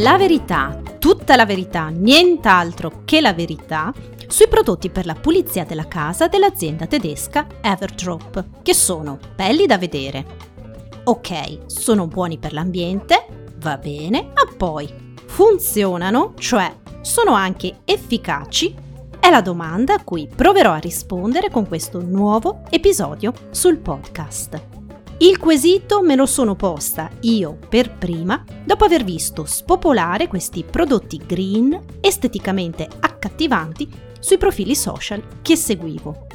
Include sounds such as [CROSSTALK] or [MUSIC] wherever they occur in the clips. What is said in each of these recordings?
La verità, tutta la verità, nient'altro che la verità sui prodotti per la pulizia della casa dell'azienda tedesca Everdrop, che sono belli da vedere ok, sono buoni per l'ambiente, va bene, ma poi funzionano, cioè sono anche efficaci? È la domanda a cui proverò a rispondere con questo nuovo episodio sul podcast. Il quesito me lo sono posta io per prima dopo aver visto spopolare questi prodotti green esteticamente accattivanti sui profili social che seguivo.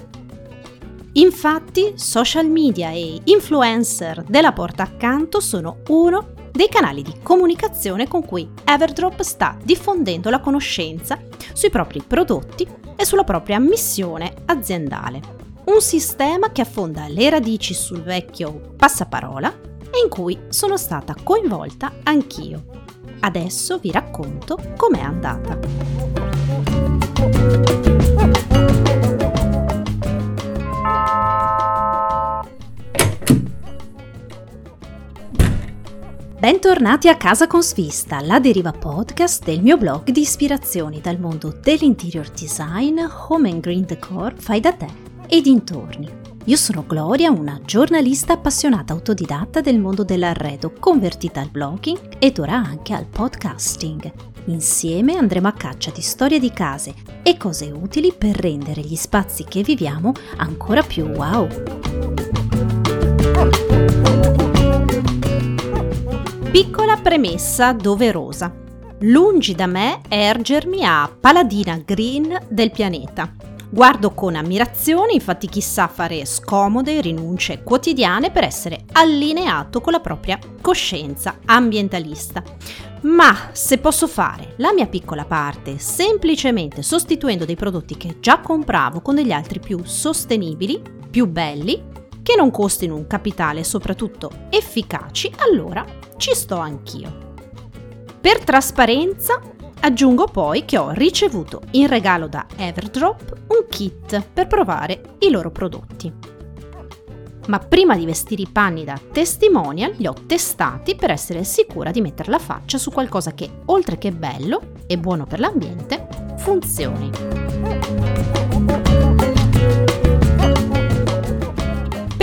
Infatti, social media e influencer della porta accanto sono uno dei canali di comunicazione con cui Everdrop sta diffondendo la conoscenza sui propri prodotti e sulla propria missione aziendale. Un sistema che affonda le radici sul vecchio passaparola e in cui sono stata coinvolta anch'io. Adesso vi racconto com'è andata. Bentornati a Casa con Svista, la deriva podcast del mio blog di ispirazioni dal mondo dell'interior design, home and green decor, fai da te e dintorni. Io sono Gloria, una giornalista appassionata autodidatta del mondo dell'arredo, convertita al blogging ed ora anche al podcasting. Insieme andremo a caccia di storie di case e cose utili per rendere gli spazi che viviamo ancora più wow. Piccola premessa doverosa. Lungi da me ergermi a paladina green del pianeta. Guardo con ammirazione, infatti chissà fare scomode rinunce quotidiane per essere allineato con la propria coscienza ambientalista. Ma se posso fare la mia piccola parte semplicemente sostituendo dei prodotti che già compravo con degli altri più sostenibili, più belli, che non costino un capitale e soprattutto efficaci, allora ci sto anch'io. Per trasparenza aggiungo poi che ho ricevuto in regalo da Everdrop un kit per provare i loro prodotti. Ma prima di vestire i panni da testimonial li ho testati per essere sicura di mettere la faccia su qualcosa che, oltre che bello e buono per l'ambiente, funzioni.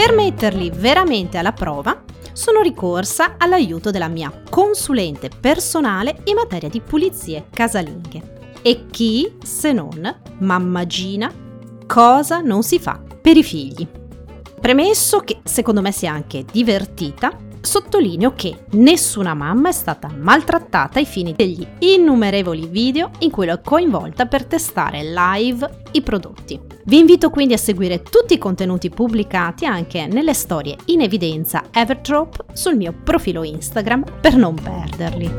Per metterli veramente alla prova, sono ricorsa all'aiuto della mia consulente personale in materia di pulizie casalinghe. E chi, se non mamma Gina, cosa non si fa per i figli? Premesso che secondo me si è anche divertita, sottolineo che nessuna mamma è stata maltrattata ai fini degli innumerevoli video in cui l'ho coinvolta per testare live i prodotti. Vi invito quindi a seguire tutti i contenuti pubblicati anche nelle storie in evidenza Everdrop sul mio profilo Instagram per non perderli.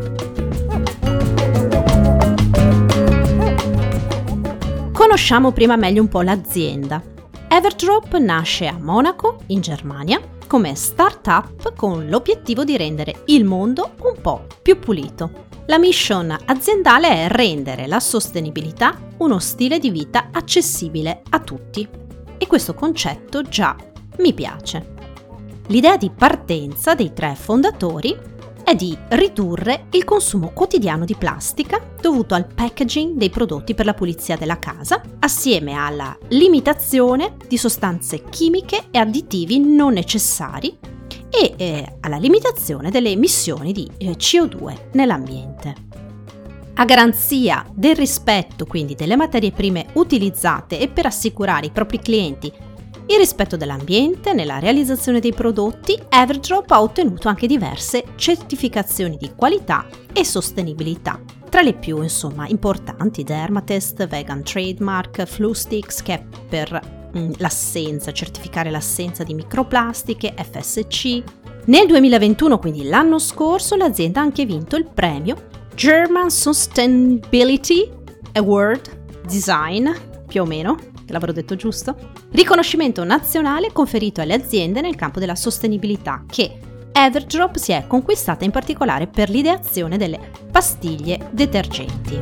Conosciamo prima meglio un po' l'azienda. Everdrop nasce a Monaco, in Germania, come startup con l'obiettivo di rendere il mondo un po' più pulito. La mission aziendale è rendere la sostenibilità uno stile di vita accessibile a tutti. E questo concetto già mi piace. L'idea di partenza dei tre fondatori è di ridurre il consumo quotidiano di plastica dovuto al packaging dei prodotti per la pulizia della casa, assieme alla limitazione di sostanze chimiche e additivi non necessari e eh, alla limitazione delle emissioni di eh, CO2 nell'ambiente. A garanzia del rispetto quindi delle materie prime utilizzate e per assicurare i propri clienti il rispetto dell'ambiente nella realizzazione dei prodotti, Everdrop ha ottenuto anche diverse certificazioni di qualità e sostenibilità. Tra le più, insomma, importanti Dermatest, Vegan Trademark, Fluestix, che è per mm, l'assenza, certificare l'assenza di microplastiche, FSC. Nel 2021, quindi l'anno scorso, l'azienda ha anche vinto il premio German Sustainability Award Design, più o meno, l'avrò detto giusto? Riconoscimento nazionale conferito alle aziende nel campo della sostenibilità che Everdrop si è conquistata in particolare per l'ideazione delle pastiglie detergenti.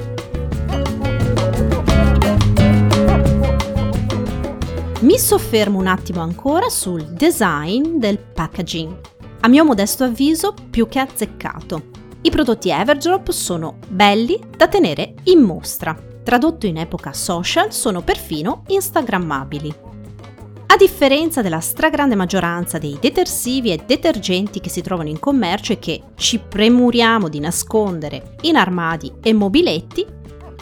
Mi soffermo un attimo ancora sul design del packaging. A mio modesto avviso, più che azzeccato. I prodotti Everdrop sono belli da tenere in mostra. Tradotto in epoca social, sono perfino instagrammabili. A differenza della stragrande maggioranza dei detersivi e detergenti che si trovano in commercio e che ci premuriamo di nascondere in armadi e mobiletti,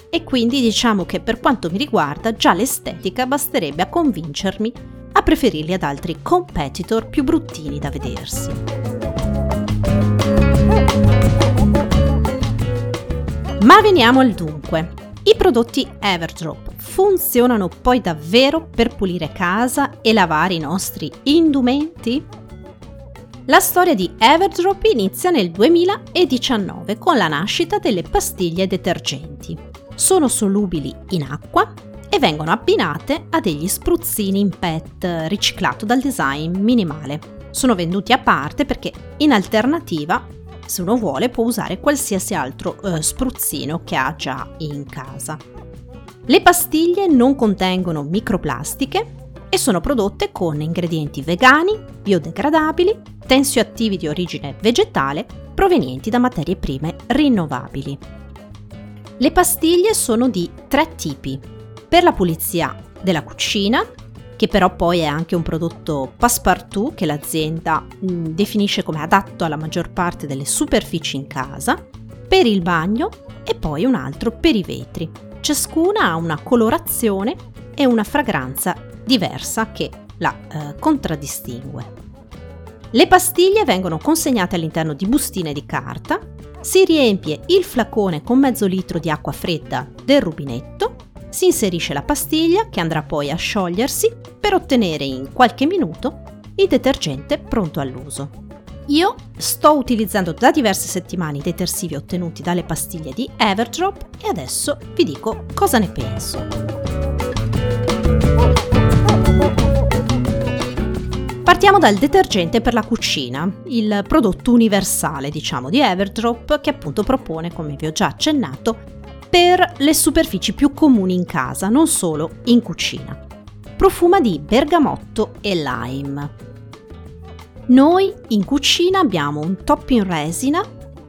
e quindi diciamo che per quanto mi riguarda già l'estetica basterebbe a convincermi a preferirli ad altri competitor più bruttini da vedersi. Ma veniamo al dunque. I prodotti Everdrop funzionano poi davvero per pulire casa e lavare i nostri indumenti? La storia di Everdrop inizia nel 2019 con la nascita delle pastiglie detergenti. Sono solubili in acqua e vengono abbinate a degli spruzzini in PET riciclato dal design minimale. Sono venduti a parte perché in alternativa se uno vuole può usare qualsiasi altro eh, spruzzino che ha già in casa. Le pastiglie non contengono microplastiche e sono prodotte con ingredienti vegani, biodegradabili, tensioattivi di origine vegetale provenienti da materie prime rinnovabili. Le pastiglie sono di tre tipi. Per la pulizia della cucina, che però poi è anche un prodotto passepartout che l'azienda mh, mm, definisce come adatto alla maggior parte delle superfici in casa, per il bagno e poi un altro per i vetri. Ciascuna ha una colorazione e una fragranza diversa che la eh, contraddistingue. Le pastiglie vengono consegnate all'interno di bustine di carta, si riempie il flacone con mezzo litro di acqua fredda del rubinetto si inserisce la pastiglia che andrà poi a sciogliersi per ottenere in qualche minuto il detergente pronto all'uso. Io sto utilizzando da diverse settimane i detersivi ottenuti dalle pastiglie di Everdrop e adesso vi dico cosa ne penso. Partiamo dal detergente per la cucina, il prodotto universale diciamo di Everdrop che appunto propone, come vi ho già accennato, per le superfici più comuni in casa, non solo in cucina. Profuma di bergamotto e lime. Noi in cucina abbiamo un top in resina,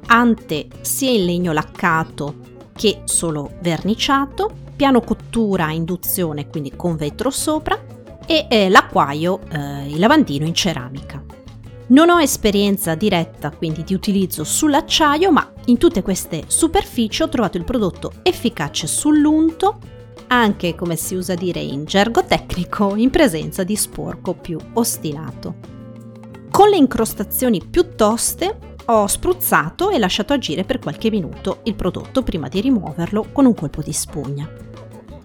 ante sia in legno laccato che solo verniciato, piano cottura a induzione quindi con vetro sopra e eh, l'acquaio, eh, il lavandino in ceramica. Non ho esperienza diretta quindi di utilizzo sull'acciaio, ma in tutte queste superfici ho trovato il prodotto efficace sull'unto, anche come si usa dire in gergo tecnico, in presenza di sporco più ostinato. Con le incrostazioni più toste ho spruzzato e lasciato agire per qualche minuto il prodotto prima di rimuoverlo con un colpo di spugna.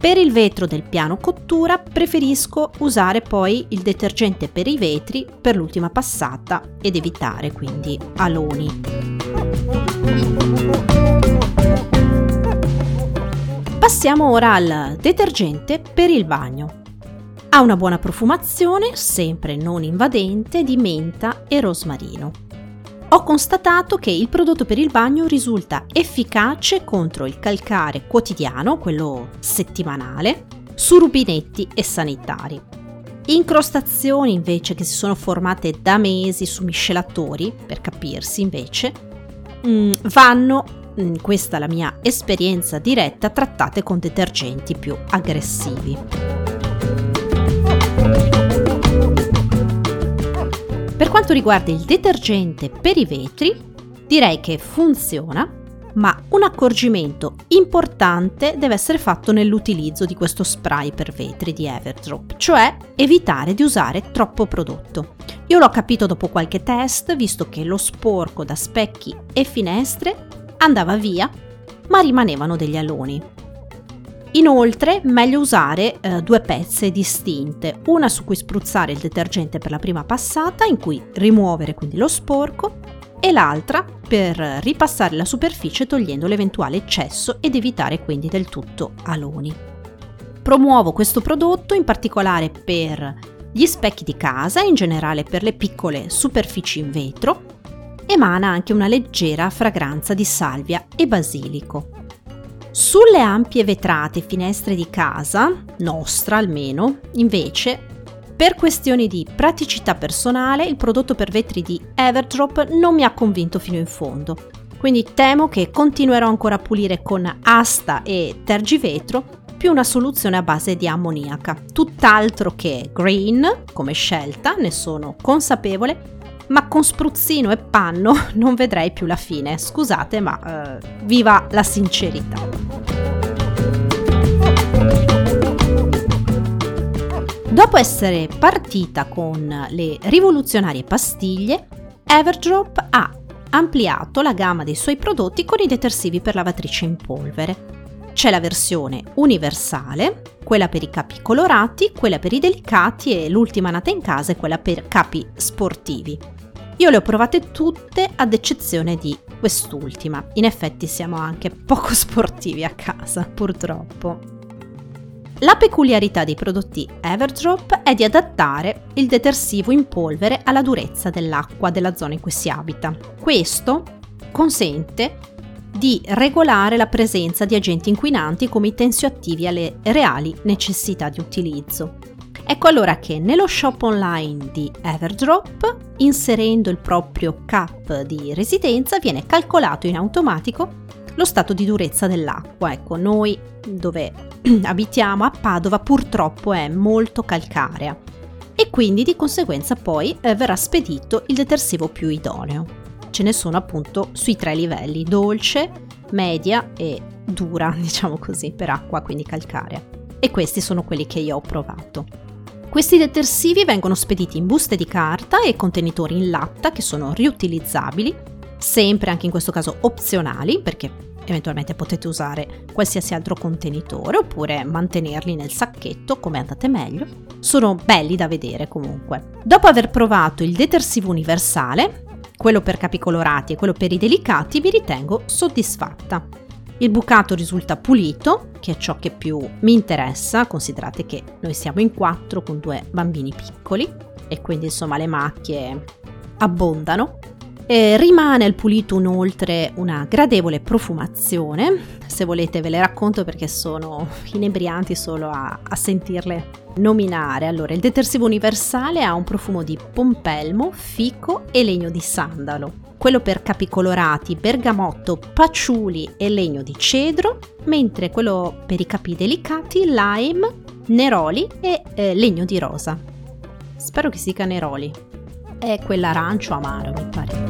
Per il vetro del piano cottura preferisco usare poi il detergente per i vetri per l'ultima passata ed evitare quindi aloni. Passiamo ora al detergente per il bagno. Ha una buona profumazione, sempre non invadente, di menta e rosmarino ho constatato che il prodotto per il bagno risulta efficace contro il calcare quotidiano, quello settimanale, su rubinetti e sanitari. Incrostazioni invece che si sono formate da mesi su miscelatori, per capirsi invece, mm, vanno, mm, questa è la mia esperienza diretta, trattate con detergenti più aggressivi. Per quanto riguarda il detergente per i vetri, direi che funziona ma un accorgimento importante deve essere fatto nell'utilizzo di questo spray per vetri di Everdrop, cioè evitare di usare troppo prodotto. Io l'ho capito dopo qualche test, visto che lo sporco da specchi e finestre andava via, ma rimanevano degli aloni. Inoltre, meglio usare eh, due pezze distinte, una su cui spruzzare il detergente per la prima passata, in cui rimuovere quindi lo sporco, e l'altra per ripassare la superficie togliendo l'eventuale eccesso ed evitare quindi del tutto aloni. Promuovo questo prodotto in particolare per gli specchi di casa e in generale per le piccole superfici in vetro. Emana anche una leggera fragranza di salvia e basilico. Sulle ampie vetrate finestre di casa, nostra almeno, invece per questioni di praticità personale, il prodotto per vetri di Everdrop non mi ha convinto fino in fondo. Quindi temo che continuerò ancora a pulire con asta e tergivetro più una soluzione a base di ammoniaca. Tutt'altro che green come scelta, ne sono consapevole, ma con spruzzino e panno [LAUGHS] non vedrei più la fine. Scusate, ma uh, viva la sincerità. Dopo essere partita con le rivoluzionarie pastiglie, Everdrop ha ampliato la gamma dei suoi prodotti con i detersivi per lavatrice in polvere. C'è la versione universale, quella per i capi colorati, quella per i delicati e l'ultima nata in casa è quella per capi sportivi. Io le ho provate tutte ad eccezione di quest'ultima. In effetti siamo anche poco [LAUGHS] sportivi a casa, purtroppo. La peculiarità dei prodotti Everdrop è di adattare il detersivo in polvere alla durezza dell'acqua della zona in cui si abita. Questo consente di regolare la presenza di agenti inquinanti come i tensioattivi alle reali necessità di utilizzo. Ecco allora che nello shop online di Everdrop, inserendo il proprio cap di residenza, viene calcolato in automatico lo stato di durezza dell'acqua. Ecco, noi dove [CLEARS THROAT] abitiamo a Padova purtroppo è molto calcarea e quindi di conseguenza poi eh, verrà spedito il detersivo più idoneo. Ce ne sono appunto sui tre livelli, dolce, media e dura, [LAUGHS] diciamo così, per acqua, quindi calcarea. E questi sono quelli che io ho provato. Questi detersivi vengono spediti in buste di carta e contenitori in latta che sono riutilizzabili sempre anche in questo caso opzionali perché eventualmente potete usare qualsiasi altro contenitore oppure mantenerli nel sacchetto come andate meglio. Sono belli da vedere comunque. Dopo aver provato il detersivo universale, quello per capi colorati e quello per i delicati, vi ritengo soddisfatta. Il bucato risulta pulito, che è ciò che più mi interessa, considerate che noi siamo in quattro con due bambini piccoli e quindi insomma le macchie abbondano e rimane al pulito inoltre una gradevole profumazione, se volete ve le racconto perché sono inebrianti solo a, a sentirle nominare. Allora, il detersivo universale ha un profumo di pompelmo, fico e legno di sandalo. Quello per capi colorati, bergamotto, paciuli e legno di cedro, mentre quello per i capi delicati, lime, neroli e eh, legno di rosa. Spero che si dica neroli. È quell'arancio amaro, mi pare.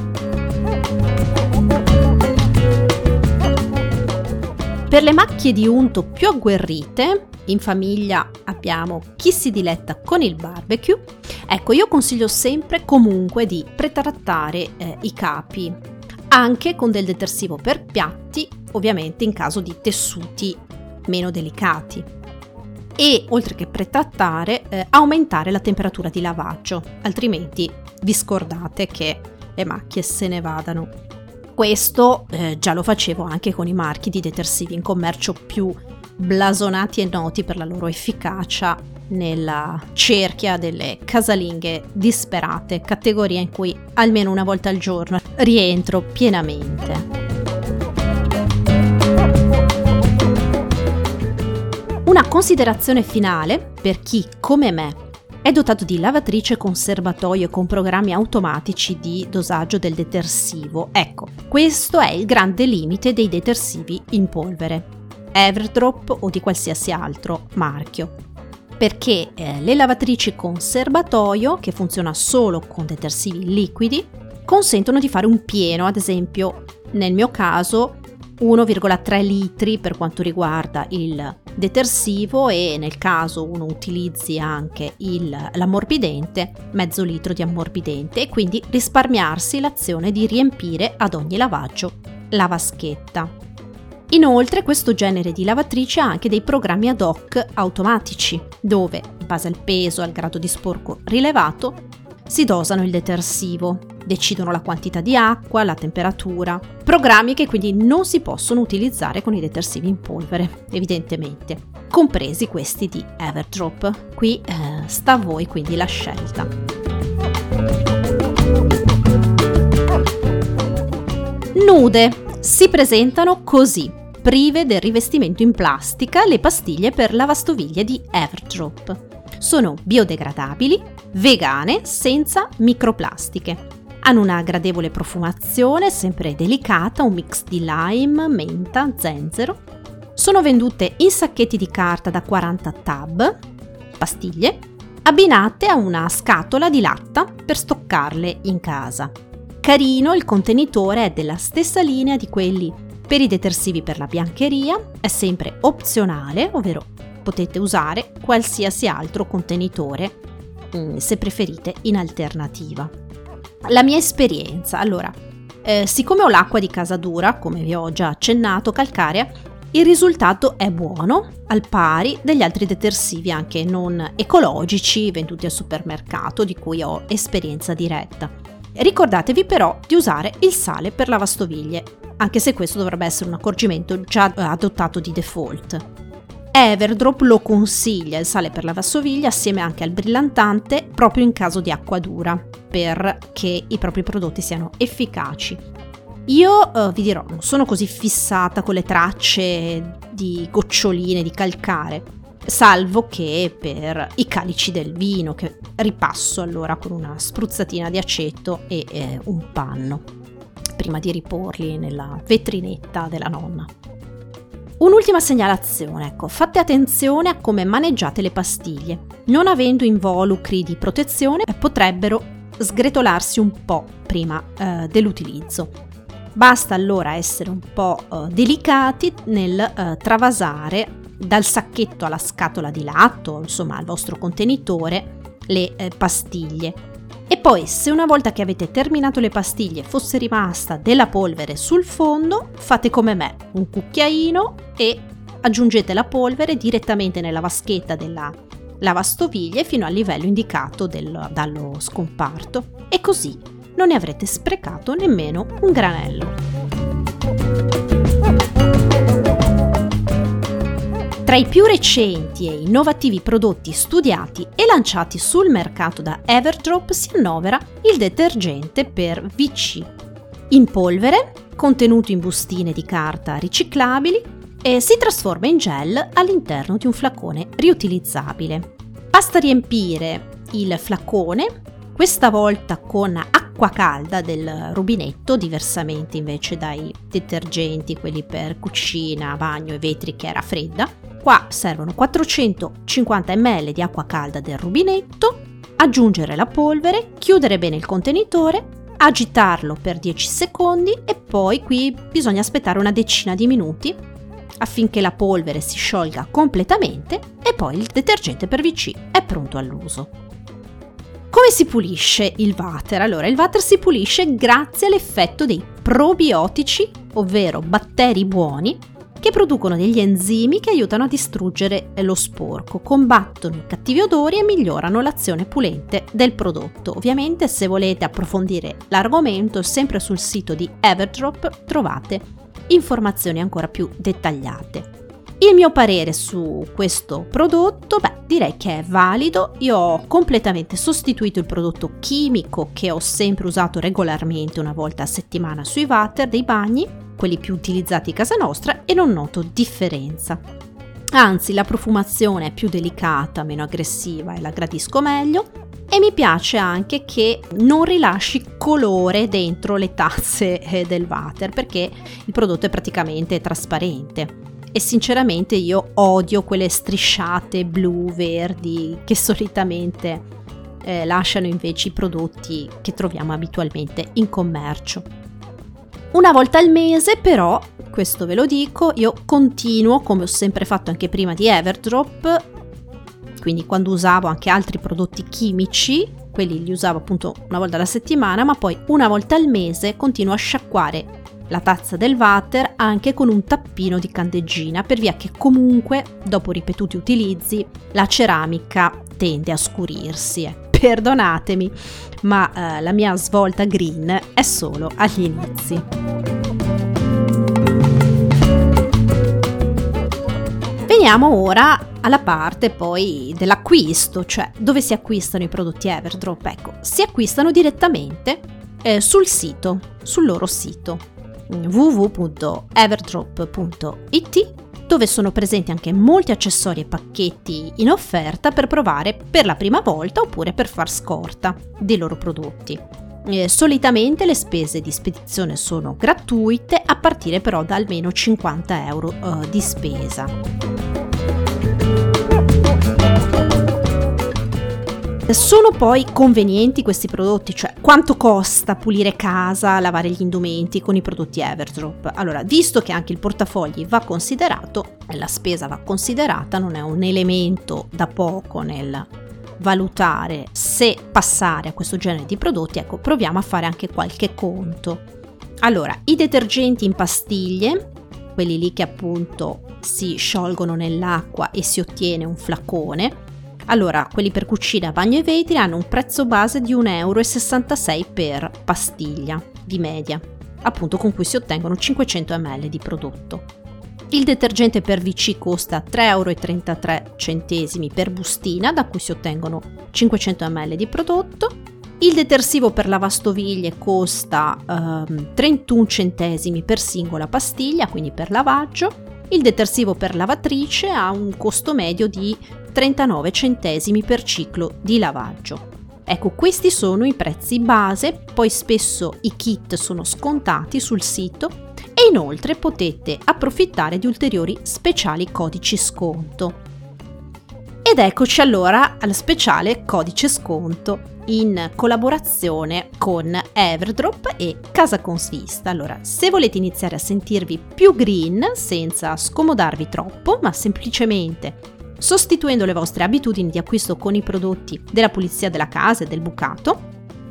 Per le macchie di unto più agguerrite, in famiglia abbiamo chi si diletta con il barbecue. Ecco, io consiglio sempre comunque di pretrattare eh, i capi, anche con del detersivo per piatti, ovviamente in caso di tessuti meno delicati. E oltre che pretrattare, eh, aumentare la temperatura di lavaggio, altrimenti vi scordate che le macchie se ne vadano. Questo eh, già lo facevo anche con i marchi di detersivi in commercio più blasonati e noti per la loro efficacia nella cerchia delle casalinghe disperate, categoria in cui almeno una volta al giorno rientro pienamente. Una considerazione finale per chi, come me, è dotato di lavatrice con serbatoio con programmi automatici di dosaggio del detersivo. Ecco, questo è il grande limite dei detersivi in polvere. Everdrop o di qualsiasi altro marchio. perché eh, le lavatrici con serbatoio, che funziona solo con detersivi liquidi, consentono di fare un pieno, ad esempio nel mio caso 1,3 litri per quanto riguarda il detersivo e nel caso uno utilizzi anche il, l'ammorbidente, mezzo litro di ammorbidente e quindi risparmiarsi l'azione di riempire ad ogni lavaggio la vaschetta. Inoltre questo genere di lavatrice ha anche dei programmi ad hoc automatici, dove, in base al peso e al grado di sporco rilevato, si dosano il detersivo, decidono la quantità di acqua, la temperatura, programmi che quindi non si possono utilizzare con i detersivi in polvere, evidentemente, compresi questi di Everdrop. Qui eh, sta a voi quindi la scelta. Nude si presentano così prive del rivestimento in plastica le pastiglie per lavastoviglie di Everdrop. Sono biodegradabili, vegane, senza microplastiche. Hanno una gradevole profumazione, sempre delicata, un mix di lime, menta, zenzero. Sono vendute in sacchetti di carta da 40 tab, pastiglie, abbinate a una scatola di latta per stoccarle in casa. Carino, il contenitore è della stessa linea di quelli per i detersivi per la biancheria è sempre opzionale, ovvero potete usare qualsiasi altro contenitore mm, se preferite in alternativa. La mia esperienza, allora, eh, siccome ho l'acqua di casa dura, come vi ho già accennato, calcarea, il risultato è buono, al pari degli altri detersivi anche non ecologici venduti al supermercato di cui ho esperienza diretta. Ricordatevi però di usare il sale per lavastoviglie, anche se questo dovrebbe essere un accorgimento già adottato di default. Everdrop lo consiglia il sale per lavastoviglie assieme anche al brillantante proprio in caso di acqua dura, perché i propri prodotti siano efficaci. Io uh, vi dirò, non sono così fissata con le tracce di goccioline di calcare, salvo che per i calici del vino che ripasso allora con una spruzzatina di aceto e eh, un panno prima di riporli nella vetrinetta della nonna. Un'ultima segnalazione, ecco, fate attenzione a come maneggiate le pastiglie. Non avendo involucri di protezione potrebbero sgretolarsi un po' prima eh, dell'utilizzo. Basta allora essere un po' eh, delicati nel eh, travasare dal sacchetto alla scatola di latte, insomma al vostro contenitore, le eh, pastiglie. E poi se una volta che avete terminato le pastiglie fosse rimasta della polvere sul fondo, fate come me, un cucchiaino e aggiungete la polvere direttamente nella vaschetta della lavastoviglie fino al livello indicato del, dallo scomparto e così non ne avrete sprecato nemmeno un granello. Tra i più recenti e innovativi prodotti studiati e lanciati sul mercato da Everdrop si annovera il detergente per VC. In polvere, contenuto in bustine di carta riciclabili, e si trasforma in gel all'interno di un flacone riutilizzabile. Basta riempire il flacone, questa volta con acqua calda del rubinetto, diversamente invece dai detergenti, quelli per cucina, bagno e vetri che era fredda, Qua servono 450 ml di acqua calda del rubinetto, aggiungere la polvere, chiudere bene il contenitore, agitarlo per 10 secondi e poi qui bisogna aspettare una decina di minuti affinché la polvere si sciolga completamente e poi il detergente per VC è pronto all'uso. Come si pulisce il water? Allora, il water si pulisce grazie all'effetto dei probiotici, ovvero batteri buoni, che producono degli enzimi che aiutano a distruggere lo sporco, combattono i cattivi odori e migliorano l'azione pulente del prodotto. Ovviamente se volete approfondire l'argomento sempre sul sito di Everdrop trovate informazioni ancora più dettagliate. Il mio parere su questo prodotto, beh, direi che è valido. Io ho completamente sostituito il prodotto chimico che ho sempre usato regolarmente una volta a settimana sui water dei bagni quelli più utilizzati in casa nostra e non noto differenza. Anzi, la profumazione è più delicata, meno aggressiva e la gradisco meglio. E mi piace anche che non rilasci colore dentro le tazze eh, del water perché il prodotto è praticamente trasparente. e sinceramente io odio quelle strisciate blu, verdi che solitamente eh, lasciano invece i prodotti che troviamo abitualmente in commercio. Una volta al mese però, questo ve lo dico, io continuo come ho sempre fatto anche prima di Everdrop, quindi quando usavo anche altri prodotti chimici, quelli li usavo appunto una volta alla settimana, ma poi una volta al mese continuo a sciacquare la tazza del water anche con un tappino di candeggina per via che comunque dopo ripetuti utilizzi la ceramica tende a scurirsi. Perdonatemi, ma eh, la mia svolta green è solo agli inizi. Veniamo ora alla parte poi dell'acquisto, cioè dove si acquistano i prodotti Everdrop. Ecco, si acquistano direttamente eh, sul sito, sul loro sito www.everdrop.it dove sono presenti anche molti accessori e pacchetti in offerta per provare per la prima volta oppure per far scorta dei loro prodotti. Eh, solitamente le spese di spedizione sono gratuite a partire però da almeno 50 euro eh, di spesa. Sono poi convenienti questi prodotti, cioè quanto costa pulire casa, lavare gli indumenti con i prodotti Everdrop? Allora, visto che anche il portafogli va considerato, la spesa va considerata, non è un elemento da poco nel valutare se passare a questo genere di prodotti, ecco, proviamo a fare anche qualche conto. Allora, i detergenti in pastiglie, quelli lì che appunto si sciolgono nell'acqua e si ottiene un flacone, allora, quelli per cucina, bagno e vetri hanno un prezzo base di 1,66 euro per pastiglia di media, appunto con cui si ottengono 500 ml di prodotto. Il detergente per VC costa 3,33 euro per bustina, da cui si ottengono 500 ml di prodotto. Il detersivo per lavastoviglie costa ehm, 31 centesimi per singola pastiglia, quindi per lavaggio. Il detersivo per lavatrice ha un costo medio di 39 centesimi per ciclo di lavaggio. Ecco, questi sono i prezzi base, poi spesso i kit sono scontati sul sito e inoltre potete approfittare di ulteriori speciali codici sconto. Ed eccoci allora al speciale codice sconto in collaborazione con Everdrop e Casa Consvista. Allora, se volete iniziare a sentirvi più green senza scomodarvi troppo, ma semplicemente sostituendo le vostre abitudini di acquisto con i prodotti della pulizia della casa e del bucato,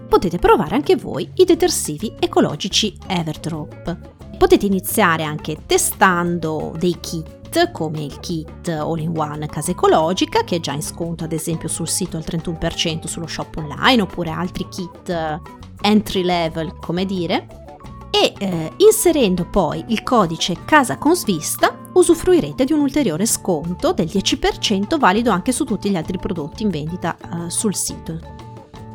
potete provare anche voi i detersivi ecologici Everdrop. Potete iniziare anche testando dei kit come il kit all-in-one casa ecologica che è già in sconto ad esempio sul sito al 31% sullo shop online oppure altri kit entry level come dire e eh, inserendo poi il codice casa con svista usufruirete di un ulteriore sconto del 10% valido anche su tutti gli altri prodotti in vendita uh, sul sito.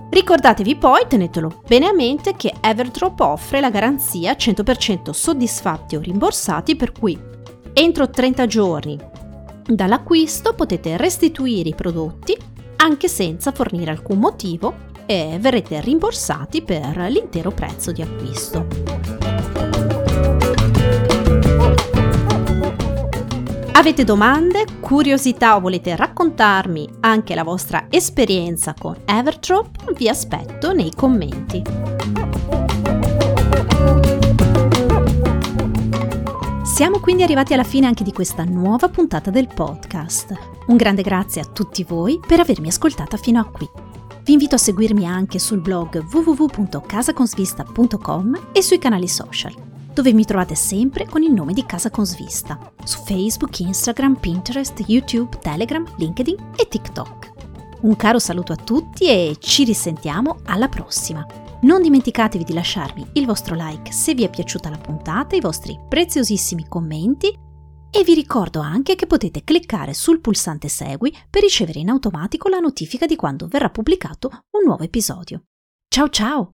Ricordatevi poi, tenetelo bene a mente, che Everdrop offre la garanzia 100% soddisfatti o rimborsati per cui entro 30 giorni dall'acquisto potete restituire i prodotti anche senza fornire alcun motivo e verrete rimborsati per l'intero prezzo di acquisto. Avete domande, curiosità o volete raccontarmi anche la vostra esperienza con Everdrop? Vi aspetto nei commenti. Siamo quindi arrivati alla fine anche di questa nuova puntata del podcast. Un grande grazie a tutti voi per avermi ascoltata fino a qui. Vi invito a seguirmi anche sul blog www.casaconsvista.com e sui canali social dove mi trovate sempre con il nome di Casa Consvista, su Facebook, Instagram, Pinterest, YouTube, Telegram, LinkedIn e TikTok. Un caro saluto a tutti e ci risentiamo alla prossima. Non dimenticatevi di lasciarmi il vostro like se vi è piaciuta la puntata, i vostri preziosissimi commenti e vi ricordo anche che potete cliccare sul pulsante Segui per ricevere in automatico la notifica di quando verrà pubblicato un nuovo episodio. Ciao ciao!